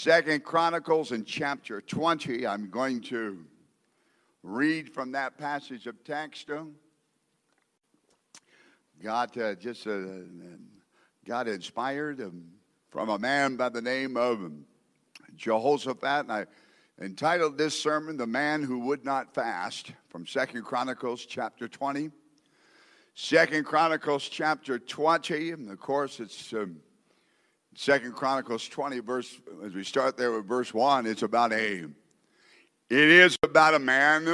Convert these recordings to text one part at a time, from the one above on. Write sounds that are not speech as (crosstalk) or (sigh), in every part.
Second Chronicles in chapter 20. I'm going to read from that passage of text. God uh, just uh, got inspired um, from a man by the name of Jehoshaphat, and I entitled this sermon "The Man Who Would Not Fast" from Second Chronicles chapter 20. Second Chronicles chapter 20, and of course it's. Um, Second Chronicles 20, verse, as we start there with verse 1, it's about a, it is about a man,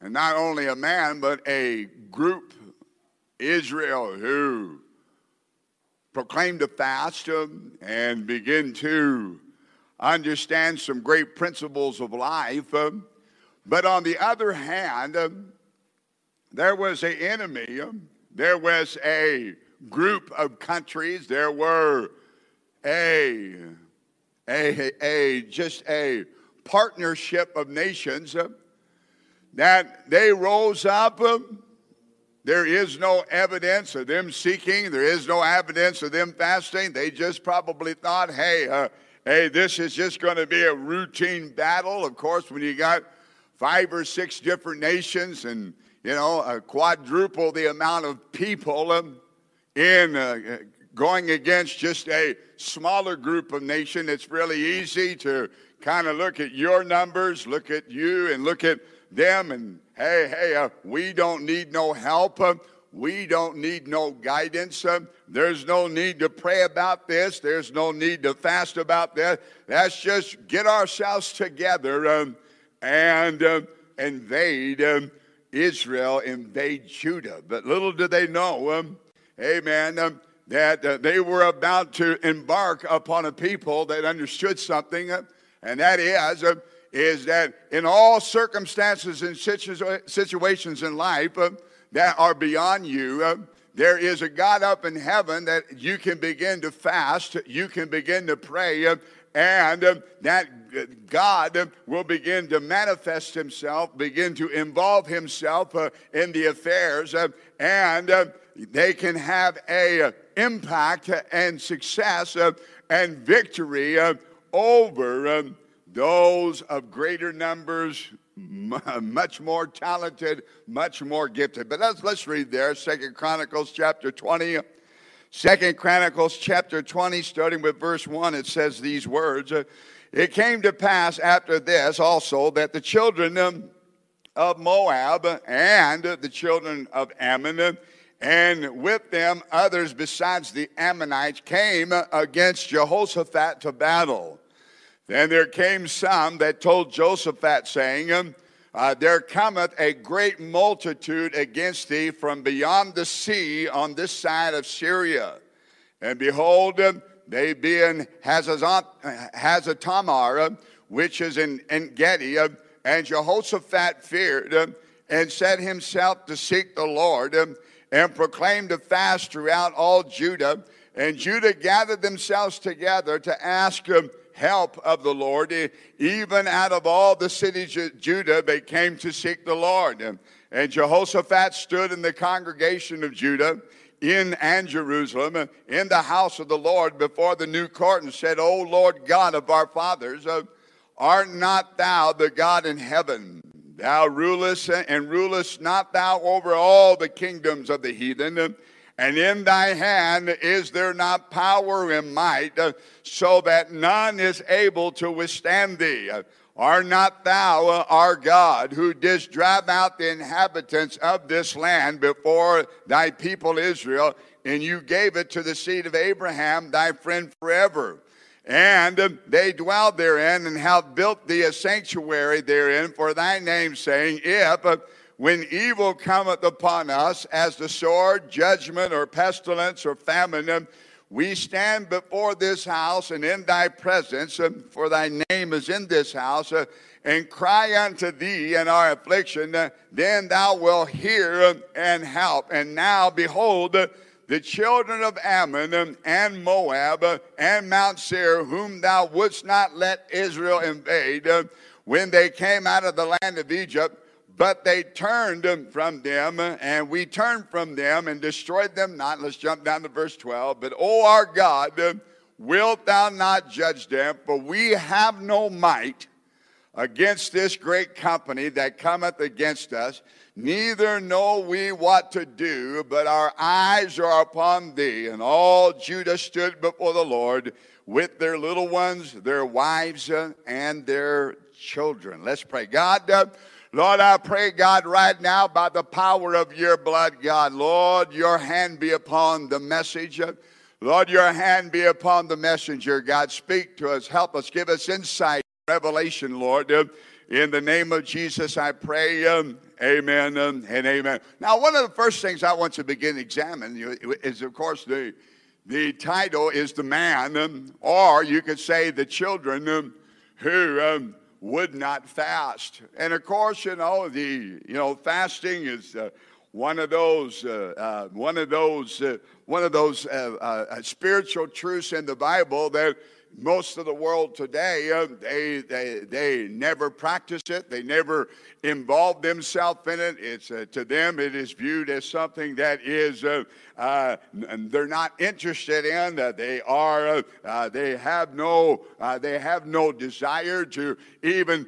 and not only a man, but a group, Israel, who proclaimed a fast and begin to understand some great principles of life. But on the other hand, there was an enemy, there was a group of countries, there were a, a, a just a partnership of nations uh, that they rose up. Uh, there is no evidence of them seeking. There is no evidence of them fasting. They just probably thought, hey, uh, hey, this is just going to be a routine battle. Of course, when you got five or six different nations and you know quadruple the amount of people um, in uh, going against just a smaller group of nation, it's really easy to kind of look at your numbers, look at you, and look at them, and hey, hey, uh, we don't need no help. Uh, we don't need no guidance. Uh, there's no need to pray about this. There's no need to fast about that. Let's just get ourselves together um, and uh, invade um, Israel, invade Judah. But little do they know, um, amen, um, that uh, they were about to embark upon a people that understood something, uh, and that is, uh, is that in all circumstances and situ- situations in life that are beyond you, there is a God up in heaven that you can begin to fast, you can begin to pray, and that God will begin to manifest Himself, begin to involve Himself in the affairs, and they can have a impact and success uh, and victory uh, over uh, those of greater numbers, much more talented, much more gifted. But let's, let's read there, Second Chronicles chapter 20. Second Chronicles chapter 20, starting with verse 1, it says these words. It came to pass after this also that the children um, of Moab and the children of Ammon and with them others besides the Ammonites came against Jehoshaphat to battle. Then there came some that told Jehoshaphat, saying, uh, There cometh a great multitude against thee from beyond the sea on this side of Syria. And behold, they be in Hazatamar, which is in, in and Jehoshaphat feared and set himself to seek the Lord and proclaimed a fast throughout all Judah. And Judah gathered themselves together to ask help of the Lord. Even out of all the cities of Judah, they came to seek the Lord. And Jehoshaphat stood in the congregation of Judah in and Jerusalem, in the house of the Lord, before the new court, and said, O Lord God of our fathers, uh, art not thou the God in heaven? Thou rulest and rulest not thou over all the kingdoms of the heathen. And in thy hand is there not power and might, so that none is able to withstand thee? Are not thou our God, who didst drive out the inhabitants of this land before thy people Israel, and you gave it to the seed of Abraham, thy friend forever? And they dwelled therein and have built thee a sanctuary therein for thy name, saying, If when evil cometh upon us as the sword, judgment, or pestilence, or famine, we stand before this house and in thy presence, for thy name is in this house, and cry unto thee in our affliction, then thou wilt hear and help. And now, behold, the children of Ammon and Moab and Mount Seir, whom thou wouldst not let Israel invade uh, when they came out of the land of Egypt, but they turned um, from them, and we turned from them and destroyed them not. Let's jump down to verse 12. But, O our God, uh, wilt thou not judge them? For we have no might against this great company that cometh against us, neither know we what to do, but our eyes are upon thee. And all Judah stood before the Lord with their little ones, their wives, and their children. Let's pray. God, uh, Lord, I pray, God, right now by the power of your blood, God, Lord, your hand be upon the message. Lord, your hand be upon the messenger. God, speak to us, help us, give us insight, revelation, Lord. In the name of Jesus, I pray. Um, amen um, and amen. Now, one of the first things I want to begin examining is, of course, the the title is the man, um, or you could say the children um, who um, would not fast. And of course, you know the you know fasting is. Uh, one of those, uh, uh, one of those, uh, one of those uh, uh, spiritual truths in the Bible that most of the world today, uh, they, they, they never practice it. They never involve themselves in it. It's, uh, to them, it is viewed as something that is, uh, uh they're not interested in. they are, uh, they have no, uh, they have no desire to even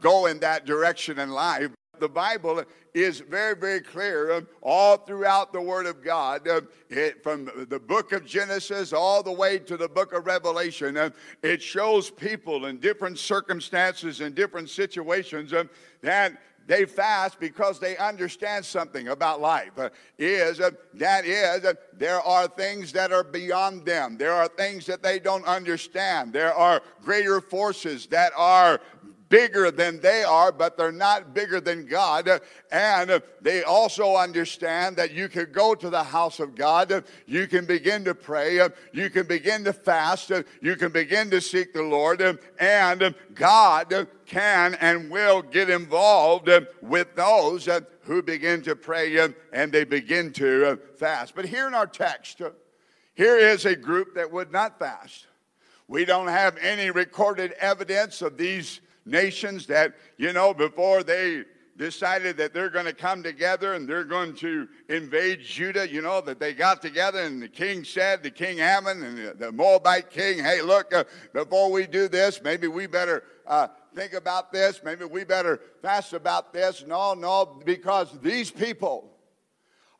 go in that direction in life the Bible is very, very clear uh, all throughout the Word of God, uh, it, from the book of Genesis all the way to the book of Revelation. Uh, it shows people in different circumstances and different situations that they fast because they understand something about life. Uh, is uh, that is uh, there are things that are beyond them. There are things that they don't understand. There are greater forces that are bigger than they are, but they're not bigger than God. And they also understand that you can go to the house of God, you can begin to pray, you can begin to fast, you can begin to seek the Lord, and God can and will get involved with those who begin to pray and they begin to fast. But here in our text, here is a group that would not fast. We don't have any recorded evidence of these nations that, you know, before they decided that they're going to come together and they're going to invade Judah, you know, that they got together and the king said, the king Ammon and the Moabite king, hey, look, uh, before we do this, maybe we better uh, think about this. Maybe we better fast about this. No, no, because these people,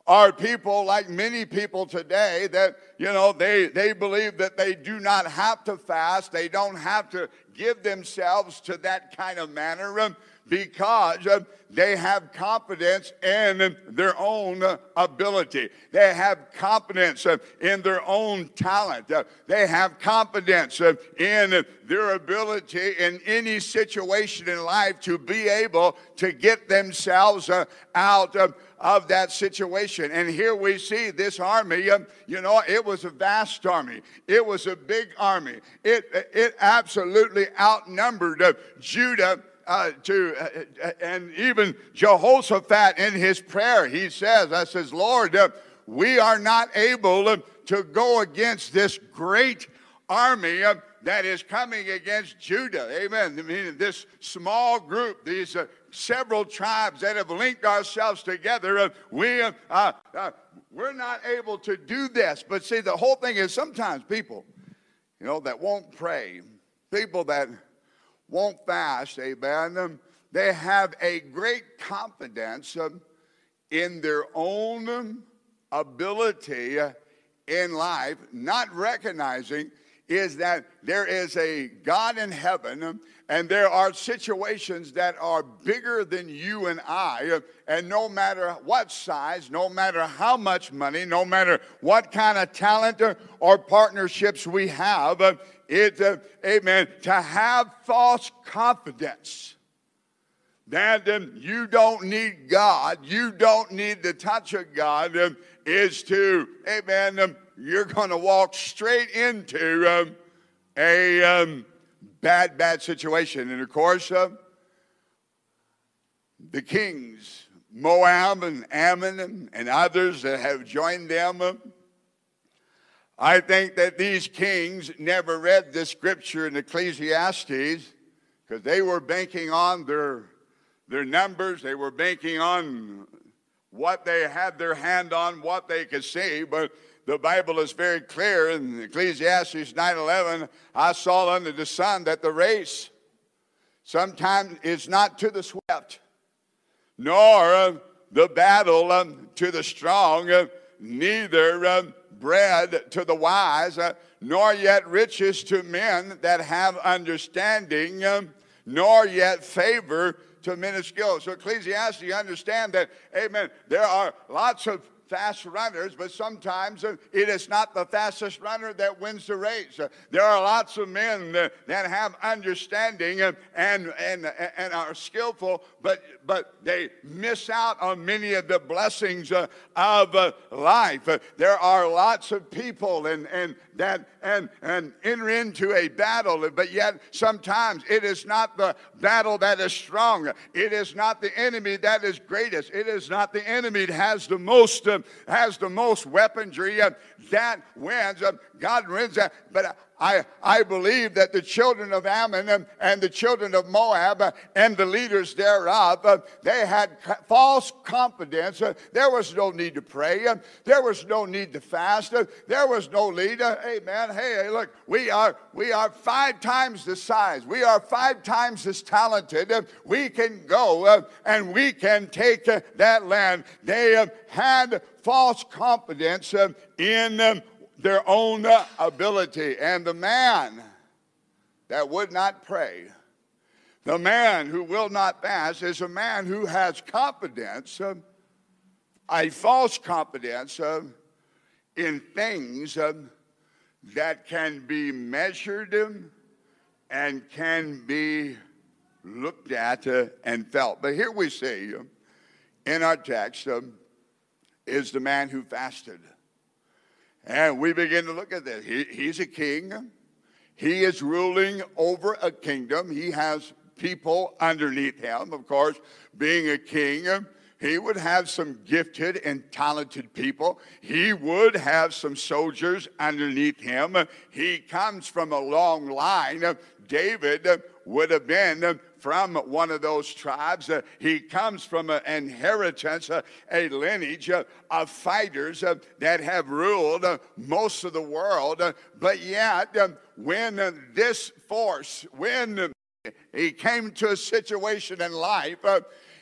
are people like many people today that, you know, they, they believe that they do not have to fast. They don't have to give themselves to that kind of manner um, because uh, they have confidence in their own ability. They have confidence uh, in their own talent. Uh, they have confidence in their ability in any situation in life to be able to get themselves out of of that situation. And here we see this army, you know, it was a vast army, it was a big army. It, it absolutely outnumbered uh, Judah. Uh, to uh and even Jehoshaphat in his prayer, he says, "I says, Lord, uh, we are not able uh, to go against this great army that is coming against Judah." Amen. I mean, this small group, these several tribes that have linked ourselves together. Uh, we, uh, uh, we're not able to do this. But see, the whole thing is sometimes people, you know, that won't pray, people that won't fast, amen, um, they have a great confidence um, in their own ability in life, not recognizing is that there is a God in heaven and there are situations that are bigger than you and I. And no matter what size, no matter how much money, no matter what kind of talent or partnerships we have, it, amen, to have false confidence that you don't need God, you don't need the touch of God, um, is to, amen, um, you're going to walk straight into um, a bad, bad situation. And of course, uh, the kings, Moab and Ammon and, others that have joined them, I think that these kings never read this scripture in Ecclesiastes because they were banking on their, their numbers, they were banking on what they had their hand on, what they could see. But the Bible is very clear in Ecclesiastes 9:11, I saw under the sun that the race sometimes is not to the swift, nor uh, the battle um, to the strong, uh, neither bread to the wise, uh, nor yet riches to men that have understanding, um, nor yet favor to of. So Ecclesiastes, you understand that, amen, there are lots of fast runners, but sometimes uh, it is not the fastest runner that wins the race. Uh, there are lots of men that have understanding and, and, and are skillful, but, but they miss out on many of the blessings uh, of life. There are lots of people and, and that and, and enter into a battle, but yet sometimes it is not the battle that is strong. It is not the enemy that is greatest. It is not the enemy that has the most uh, has the most weaponry uh, that wins. Uh, God wins that. But I, I believe that the children of Ammon and the children of Moab and the leaders thereof, uh, they had false confidence. Uh, there was no need to pray. Uh, there was no need to fast. Uh, there was no leader. Uh, hey, man, hey, look, we are, we are five times the size. We are five times as talented. Uh, we can go and we can take that land. They had false confidence in um, their own ability. And the man that would not pray, the man who will not fast, is a man who has confidence, uh, a false confidence uh, in things that can be measured and can be looked at and felt. But here we see in our text is the man who fasted. And we begin to look at this. He, he's a king. He is ruling over a kingdom. He has people underneath him. Of course, being a king, he would have some gifted and talented people. He would have some soldiers underneath him. He comes from a long line. David would have been from one of those tribes. Uh, he comes from an inheritance, uh, a lineage uh, of fighters uh, that have ruled uh, most of the world. Uh, but yet, um, when this force, when he came to a situation in life,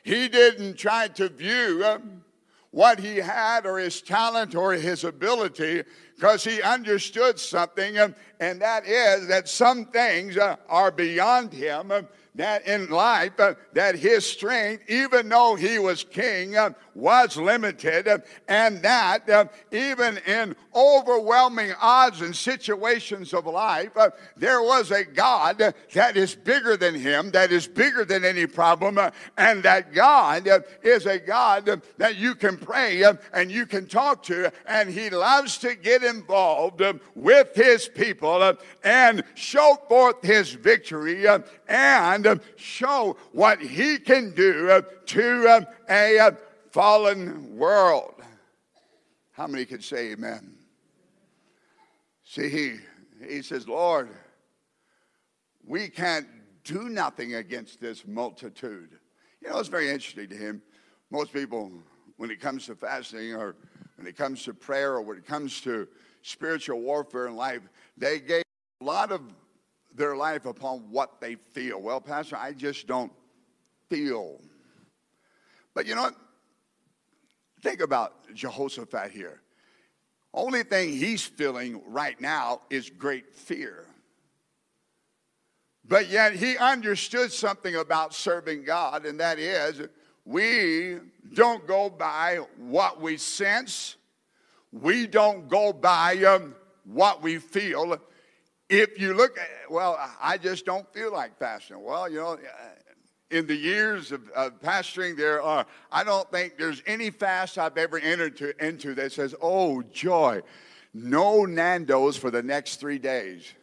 he didn't try to view um, what he had or his talent or his ability because he understood something, um, and that is that some things are beyond him that in life uh, that his strength even though he was king uh, was limited uh, and that uh, even in overwhelming odds and situations of life uh, there was a god that is bigger than him that is bigger than any problem uh, and that god is a god that you can pray and you can talk to and he loves to get involved with his people and show forth his victory and show what he can do uh, to um, a uh, fallen world. How many can say amen? See, he, he says, Lord, we can't do nothing against this multitude. You know, it's very interesting to him. Most people, when it comes to fasting or when it comes to prayer or when it comes to spiritual warfare in life, they gave a lot of their life upon what they feel. Well, Pastor, I just don't feel. But you know what? Think about Jehoshaphat here. Only thing he's feeling right now is great fear. But yet he understood something about serving God, and that is we don't go by what we sense, we don't go by um, what we feel if you look at, well, I just don't feel like fasting. Well, you know, uh, in the years of, of, pastoring, there are, I don't think there's any fast I've ever entered to, into that says, oh, joy, no Nando's for the next three days.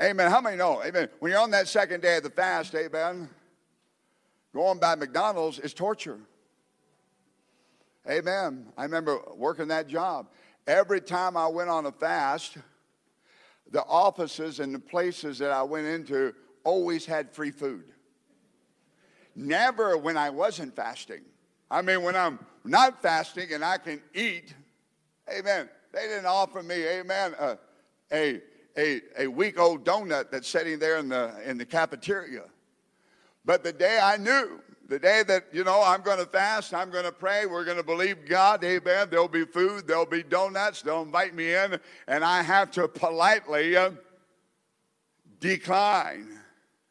Amen. How many know? Amen. When you're on that second day of the fast, amen, going by McDonald's is torture. Amen. I remember working that job. Every time I went on a fast, the offices and the places that I went into always had free food. Never when I wasn't fasting. I mean, when I'm not fasting and I can eat Amen. They didn't offer me, amen, uh, a, a, a week old donut that's sitting there in the, in the cafeteria. But the day I knew, the day that, you know, I'm going to fast, I'm going to pray, we're going to believe God, amen, there'll be food, there'll be donuts, they'll invite me in, and I have to politely uh, decline.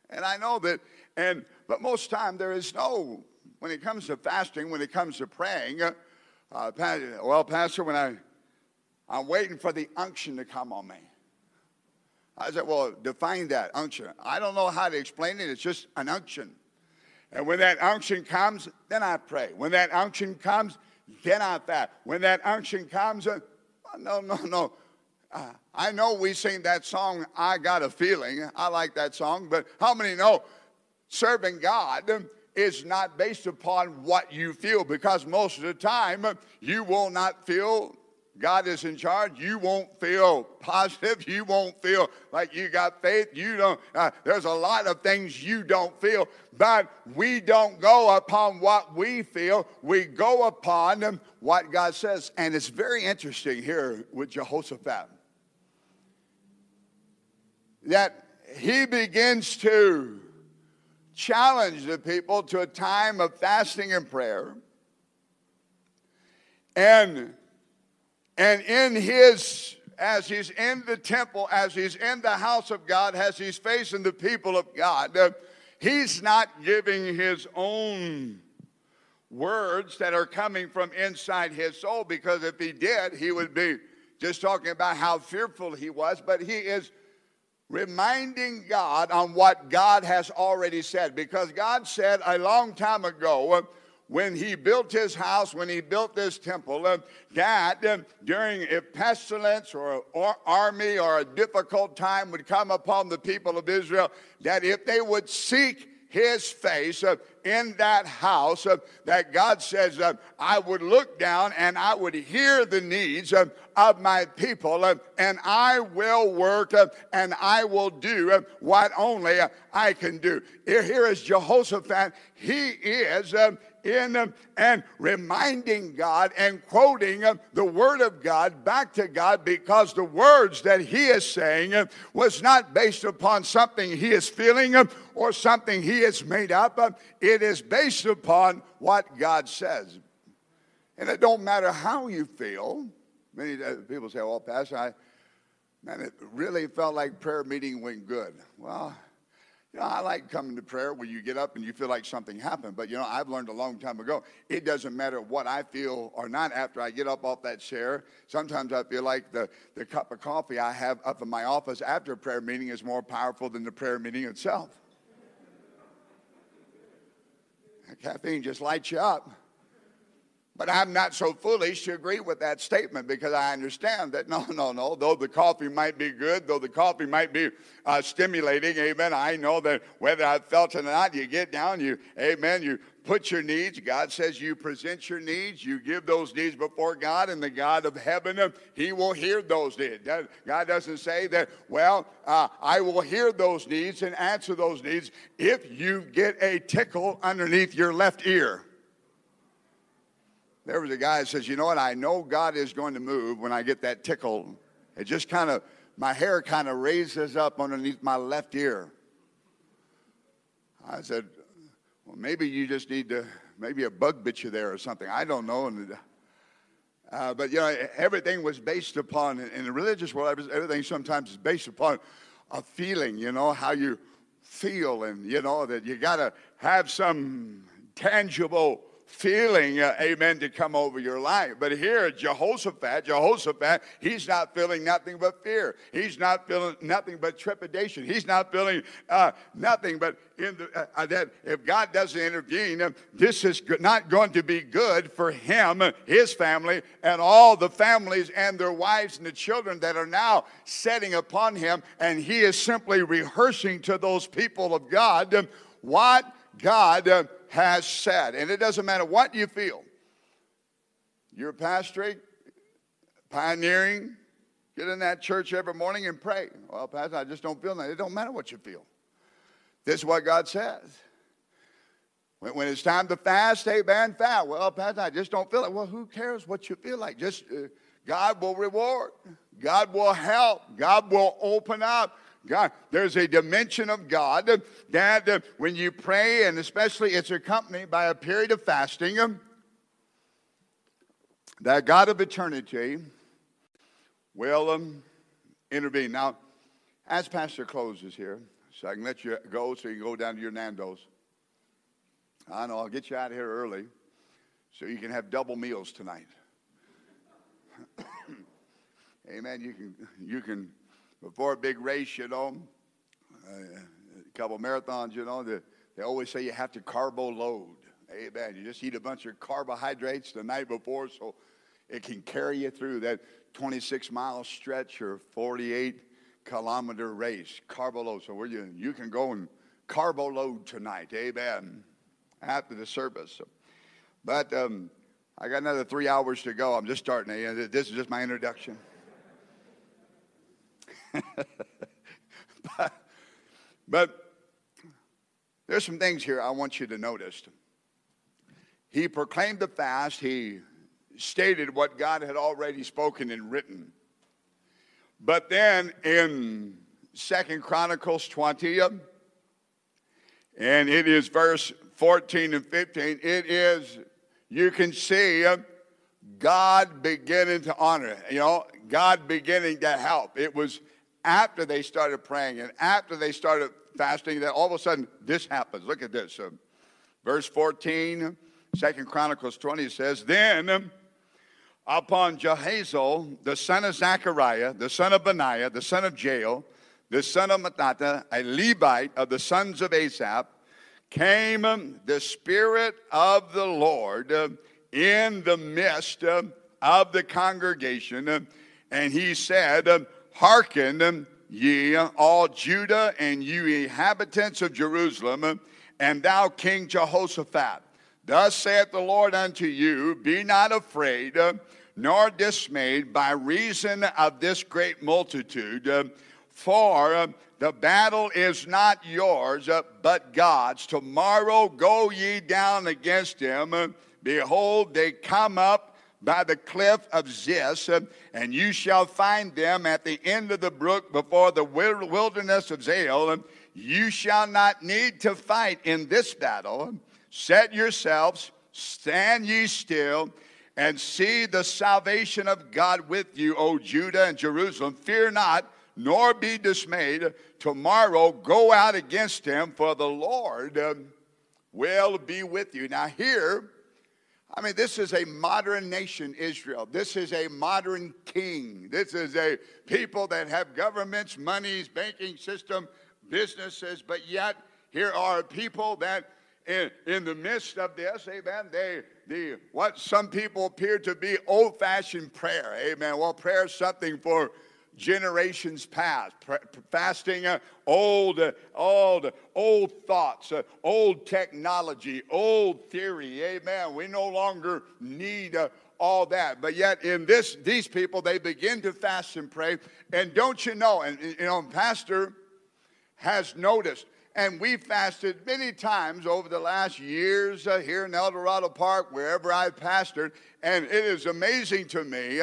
And I know that, and, but most time there is no, when it comes to fasting, when it comes to praying, uh, uh, well, Pastor, when I, I'm waiting for the unction to come on me. I said, well, define that unction. I don't know how to explain it. It's just an unction. And when that unction comes, then I pray. When that unction comes, then I fast. When that unction comes, uh, no, no, no. Uh, I know we sing that song, I Got a Feeling. I like that song, but how many know serving God is not based upon what you feel? Because most of the time, you will not feel God is in charge, you won't feel positive. (laughs) You won't feel like you got faith. You don't, uh, there's a lot of things you don't feel, but we don't go upon what we feel. We go upon what God says. And it's very interesting here with Jehoshaphat that he begins to challenge the people to a time of fasting and prayer. And and in his, as he's in the temple, as he's in the house of God, as he's facing the people of God, uh, he's not giving his own words that are coming from inside his soul because if he did, he would be just talking about how fearful he was, but he is reminding God on what God has already said because God said a long time ago, uh, when he built his house, when he built this temple, uh, that uh, during a pestilence or, army or a difficult time would come upon the people of Israel, that if they would seek his face uh, in that house uh, that God says, uh, I would look down and I would hear the needs uh, of my people and I will work and I will do what only I can do. Here is Jehoshaphat. He is in um, and reminding God and quoting um, the Word of God back to God because the words that he is saying um, was not based upon something he is feeling or something he has made up. It is based upon what God says. And it don't matter how you feel. Many uh, people say, well, Pastor, I, man, it really felt like prayer meeting went good. Well, you know, I like coming to prayer when you get up and you feel like something happened. But, you know, I've learned a long time ago, it doesn't matter what I feel or not after I get up off that chair. Sometimes I feel like the, the cup of coffee I have up in my office after a prayer meeting is more powerful than the prayer meeting itself. Caffeine just lights you up. But I'm not so foolish to agree with that statement because I understand that (laughs) no, no, no. Though the coffee might be good, though the coffee might be uh, stimulating, amen. I know that whether I felt it or not, you get down, you, amen, you put your needs. God says you present your needs, you give those needs before God, and the God of heaven, uh, He will hear those needs. God doesn't say that, well, uh, I will hear those needs and answer those needs if you get a tickle underneath your left ear. There was a guy that says, You know what? I know God is going to move when I get that tickle. It just kind of, my hair kind of raises up underneath my left ear. I said, Well, maybe you just need to, maybe a bug bit you there or something. I don't know. And, uh, but, you know, everything was based upon, in the religious world, everything sometimes is based upon a feeling, you know, how you feel, and, you know, that you got to have some tangible feeling, uh, amen, to come over your life. But here, Jehoshaphat, Jehoshaphat, he's not feeling nothing but fear. He's not feeling nothing but trepidation. He's not feeling uh, nothing but in the, uh, uh that if God doesn't intervene, uh, this is not going to be good for him, his family, and all the families and their wives and the children that are now setting upon him. And he is simply rehearsing to those people of God what God uh, has said. And it doesn't matter what you feel. You're pastoring, pioneering, get in that church every morning and pray. Well, Pastor, I just don't feel that. It don't matter what you feel. This is what God says. When, when it's time to fast, amen, fast. Well, Pastor, I just don't feel it. Well, who cares what you feel like? Just uh, God will reward. God will help. God will open up. God, there's a dimension of God that uh, when you pray, and especially it's accompanied by a period of fasting, um, that God of eternity will um, intervene. Now, as Pastor closes here, so I can let you go so you can go down to your Nando's. I know, I'll get you out of here early so you can have double meals tonight. (coughs) Amen. You can, you can, before a big race, you know, uh, a couple marathons, you know, the, they always say you have to carbo load. Amen. You just eat a bunch of carbohydrates the night before so it can carry you through that 26 mile stretch or 48 kilometer race. Carbo load. So where you, you can go and carbo load tonight. Amen. After the service. But um, I got another three hours to go. I'm just starting. This is just my introduction. (laughs) but, there's some things here I want you to notice. He proclaimed the fast. He stated what God had already spoken and written. But then in Second Chronicles 20, and it is verse 14 and 15, it is, you can see God beginning to honor, you know, God beginning to help. It was after they started praying and after they started fasting that all of a sudden this happens. Look at this. Uh, verse 14, Second Chronicles 20 says, Then upon Jahaziel, the son of Zechariah, the son of Benaiah, the son of Jeiel, the son of Mattata, a Levite of the sons of Asaph, came um, the Spirit of the Lord uh, in the midst uh, of the congregation, uh, and he said, um, Hearken, um, ye all Judah and you inhabitants of Jerusalem, um, and thou King Jehoshaphat. Thus saith the Lord unto you Be not afraid, um, nor dismayed by reason of this great multitude, for the battle is not yours, uh, but God's. Tomorrow go ye down against him. Behold, they come up by the cliff of Ziz, uh, and you shall find them at the end of the brook before the wilderness of Zael. You shall not need to fight in this battle. Set yourselves, stand ye still, and see the salvation of God with you, O Judah and Jerusalem. Fear not, nor be dismayed. Tomorrow go out against him, for the Lord um, will be with you. Now, here, I mean, this is a modern nation, Israel. This is a modern king. This is a people that have governments, monies, banking system, businesses, but yet here are people that in, in the midst of this, amen, they, the, what some people appear to be old fashioned prayer, amen. Well, prayer is something for generations past, fasting uh, old, uh, old, old thoughts, uh, old technology, old theory. Amen. We no longer need all that. But yet, in this, these people, they begin to fast and pray. And don't you know? And you know, Pastor has noticed. And we fasted many times over the last years here in El Dorado Park, wherever I've pastored. And it is amazing to me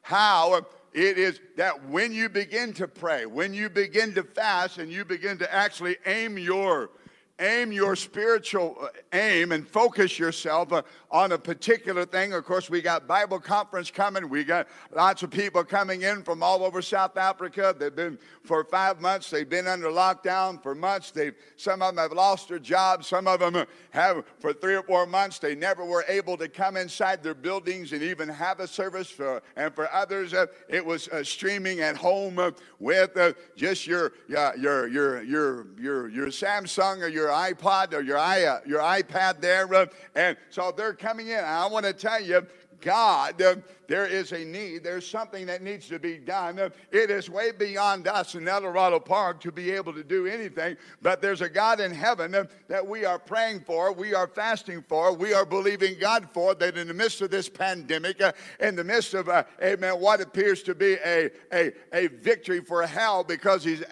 how it is that when you begin to pray, when you begin to fast, and you begin to actually aim your aim your spiritual uh, aim and focus yourself uh, on a particular thing. Of course, we got Bible conference coming. We got lots of people coming in from all over South Africa. They've been for five months. They've been under lockdown for months. They've some of them have lost their jobs. Some of them have for three or four months. They never were able to come inside their buildings and even have a service. For and for others, uh, it was streaming at home with just your your your your your your Samsung or your your iPod or your, i, uh, your iPad there. Uh, and so they're coming in. I want to tell you, God, uh, there is a need. There's something that needs to be done. Uh, it is way beyond us in El Dorado Park to be able to do anything, but there's a God in heaven uh, that we are praying for, we are fasting for, we are believing God for, that in the midst of this pandemic, uh, in the midst of, uh, amen, what appears to be a, a, a victory for hell because he's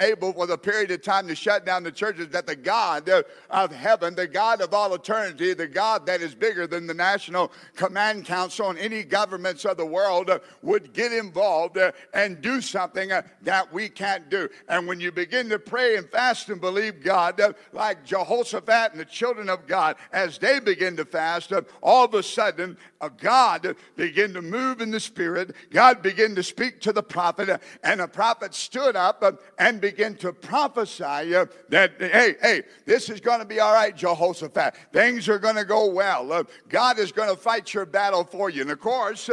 able for the period of time to shut down the churches, that the God of heaven, the God of all eternity, the God that is bigger than the national command council and any governments of the world uh, would get involved uh, and do something uh, that we can't do. And when you begin to pray and fast and believe God, uh, like Jehoshaphat and the children of God, as they begin to fast, uh, all of a sudden, uh, God began to move in the spirit. God began to speak to the prophet, and the prophet stood up and began to prophesy that, hey, hey, this is going to be all right, Jehoshaphat. Things are going to go well. God is going to fight your battle for you. And of course,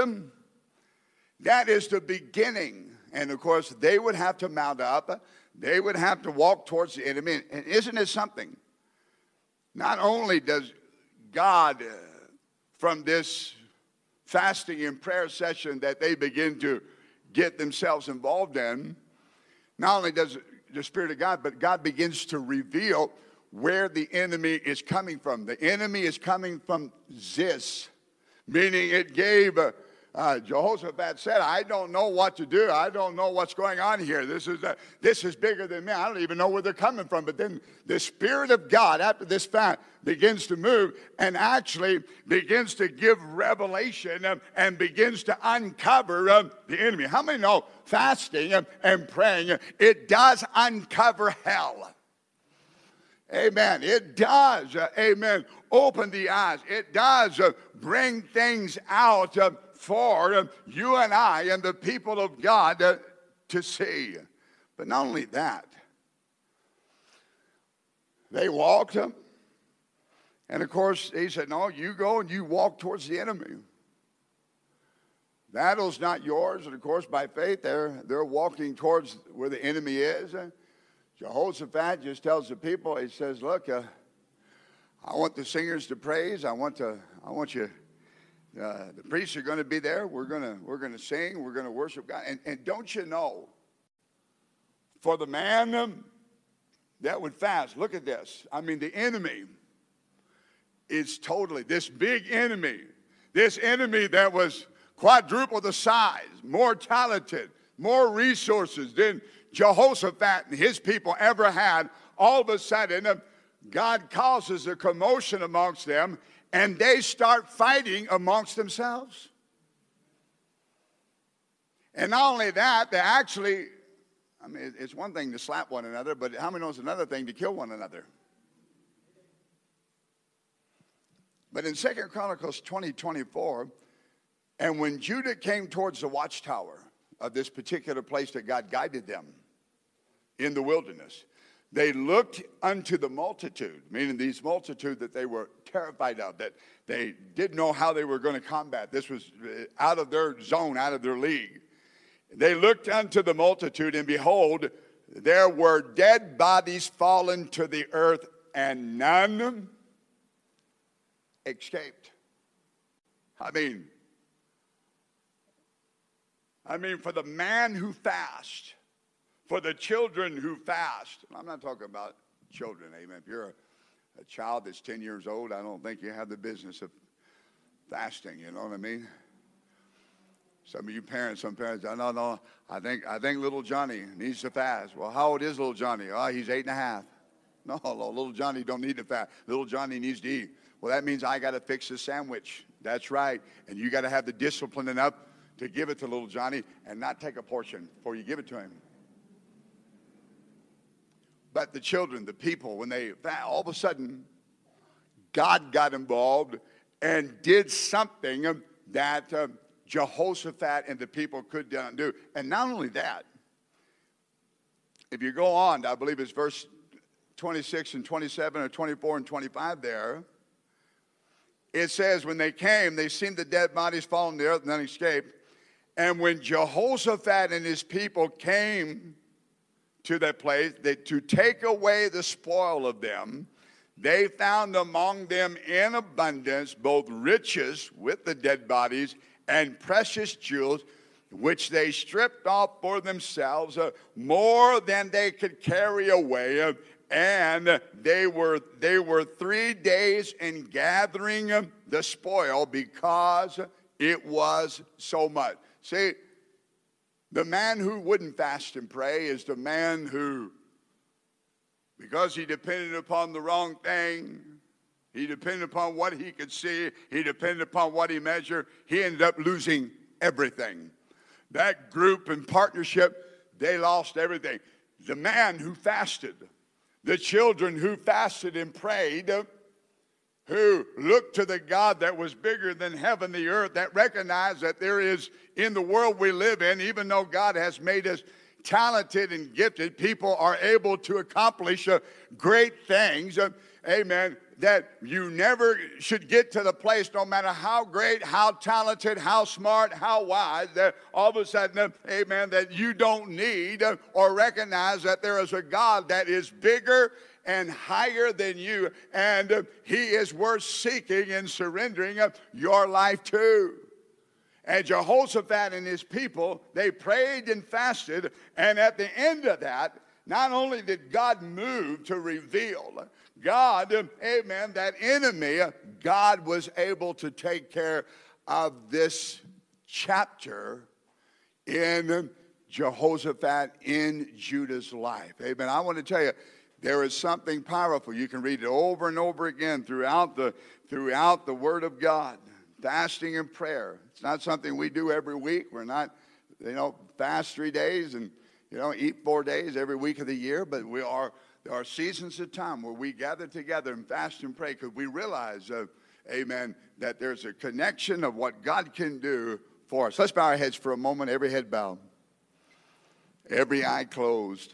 that is the beginning. And of course, they would have to mount up, they would have to walk towards the enemy. And isn't it something? Not only does God, uh, from this fasting and prayer session that they begin to get themselves involved in, not only does the Spirit of God, but God begins to reveal where the enemy is coming from. The enemy is coming from Ziz, meaning it gave. Uh, uh, Jehoshaphat said, I don't know what to do. I don't know what's going on here. This is, uh, this is bigger than me. I don't even know where they're coming from. But then the Spirit of God, after this fact, begins to move and actually begins to give revelation um, and begins to uncover um, the enemy. How many know fasting um, and praying, it does uncover hell? Amen. It does, uh, amen, open the eyes. It does uh, bring things out uh, for you and I and the people of God to see. But not only that, they walked, uh, and of course, he said, No, you go and you walk towards the enemy. Battle's not yours. And of course, by faith, they're, they're walking towards where the enemy is. Jehoshaphat just tells the people, he says, Look, uh, I want the singers to praise. I want to, I want you, uh, the priests are going to be there. We're going to, we're going to sing. We're going to worship God. And, and don't you know, for the man that would fast, look at this. I mean, the enemy is totally, this big enemy, this enemy that was quadruple the size, more talented, more resources than Jehoshaphat and his people ever had, all of a sudden, God causes a commotion amongst them and they start fighting amongst themselves. And not only that, they actually, I mean, it's one thing to slap one another, but how many knows another thing to kill one another? But in Second Chronicles 20, 24, and when Judah came towards the watchtower of this particular place that God guided them, in the wilderness. They looked unto the multitude, meaning these multitude that they were terrified of, that they didn't know how they were going to combat. This was uh, out of their zone, out of their league. They looked unto the multitude, and behold, there were dead bodies fallen to the earth, and none escaped. I mean, I mean, for the man who fasts, for the children who fast. I'm not talking about children, amen. If you're a, a child that's 10 years old, I don't think you have the business of fasting, you know what I mean? Some of you parents, some parents, no, no, no, I think, I think little Johnny needs to fast. Well, how old is little Johnny? Oh, he's eight and a half. (laughs) No, little Johnny don't need to fast. Little Johnny needs to eat. Well, that means I got to fix the sandwich. That's right. And you got to have the discipline enough to give it to little Johnny and not take a portion before you give it to him. But the children, the people, when they all of a sudden, God got involved and did something that uh, Jehoshaphat and the people could not do. And not only that, if you go on, I believe it's verse 26 and 27 or 24 and 25 there, it says, When they came, they seen the dead bodies fall on the earth then escaped. And when Jehoshaphat and his people came to that place that to take away the spoil of them. They found among them in abundance both riches with the dead bodies and precious jewels, which they stripped off for themselves, uh, more than they could carry away. Uh, and they were they were three days in gathering the spoil because it was so much. See, the man who wouldn't fast and pray is the man who, because he depended upon the wrong thing, He depended upon what he could see. He depended upon what he measured. He ended up losing everything. That group and partnership, they lost everything. The man who fasted, the children who fasted and prayed, who looked to the God that was bigger than heaven, the earth, that recognized that there is in the world we live in, even though God has made us talented and gifted, people are able to accomplish uh, great things. Uh, amen. That you never should get to the place, no matter how great, how talented, how smart, how wise, that all of a sudden, amen, that you don't need or recognize that there is a God that is bigger and higher than you, and He is worth seeking and surrendering your life to. And Jehoshaphat and his people, they prayed and fasted, and at the end of that, not only did God move to reveal, God, amen, that enemy, God was able to take care of this chapter in Jehoshaphat in Judah's life. Amen. I want to tell you, there is something powerful. You can read it over and over again throughout the, throughout the Word of God. Fasting and prayer. It's not something we do every week. We're not, you know, fast three days and, you know, eat four days every week of the year, but we are, there are seasons of time where we gather together and fast and pray because we realize, uh, amen, that there's a connection of what God can do for us. Let's bow our heads for a moment, every head bowed, every eye closed.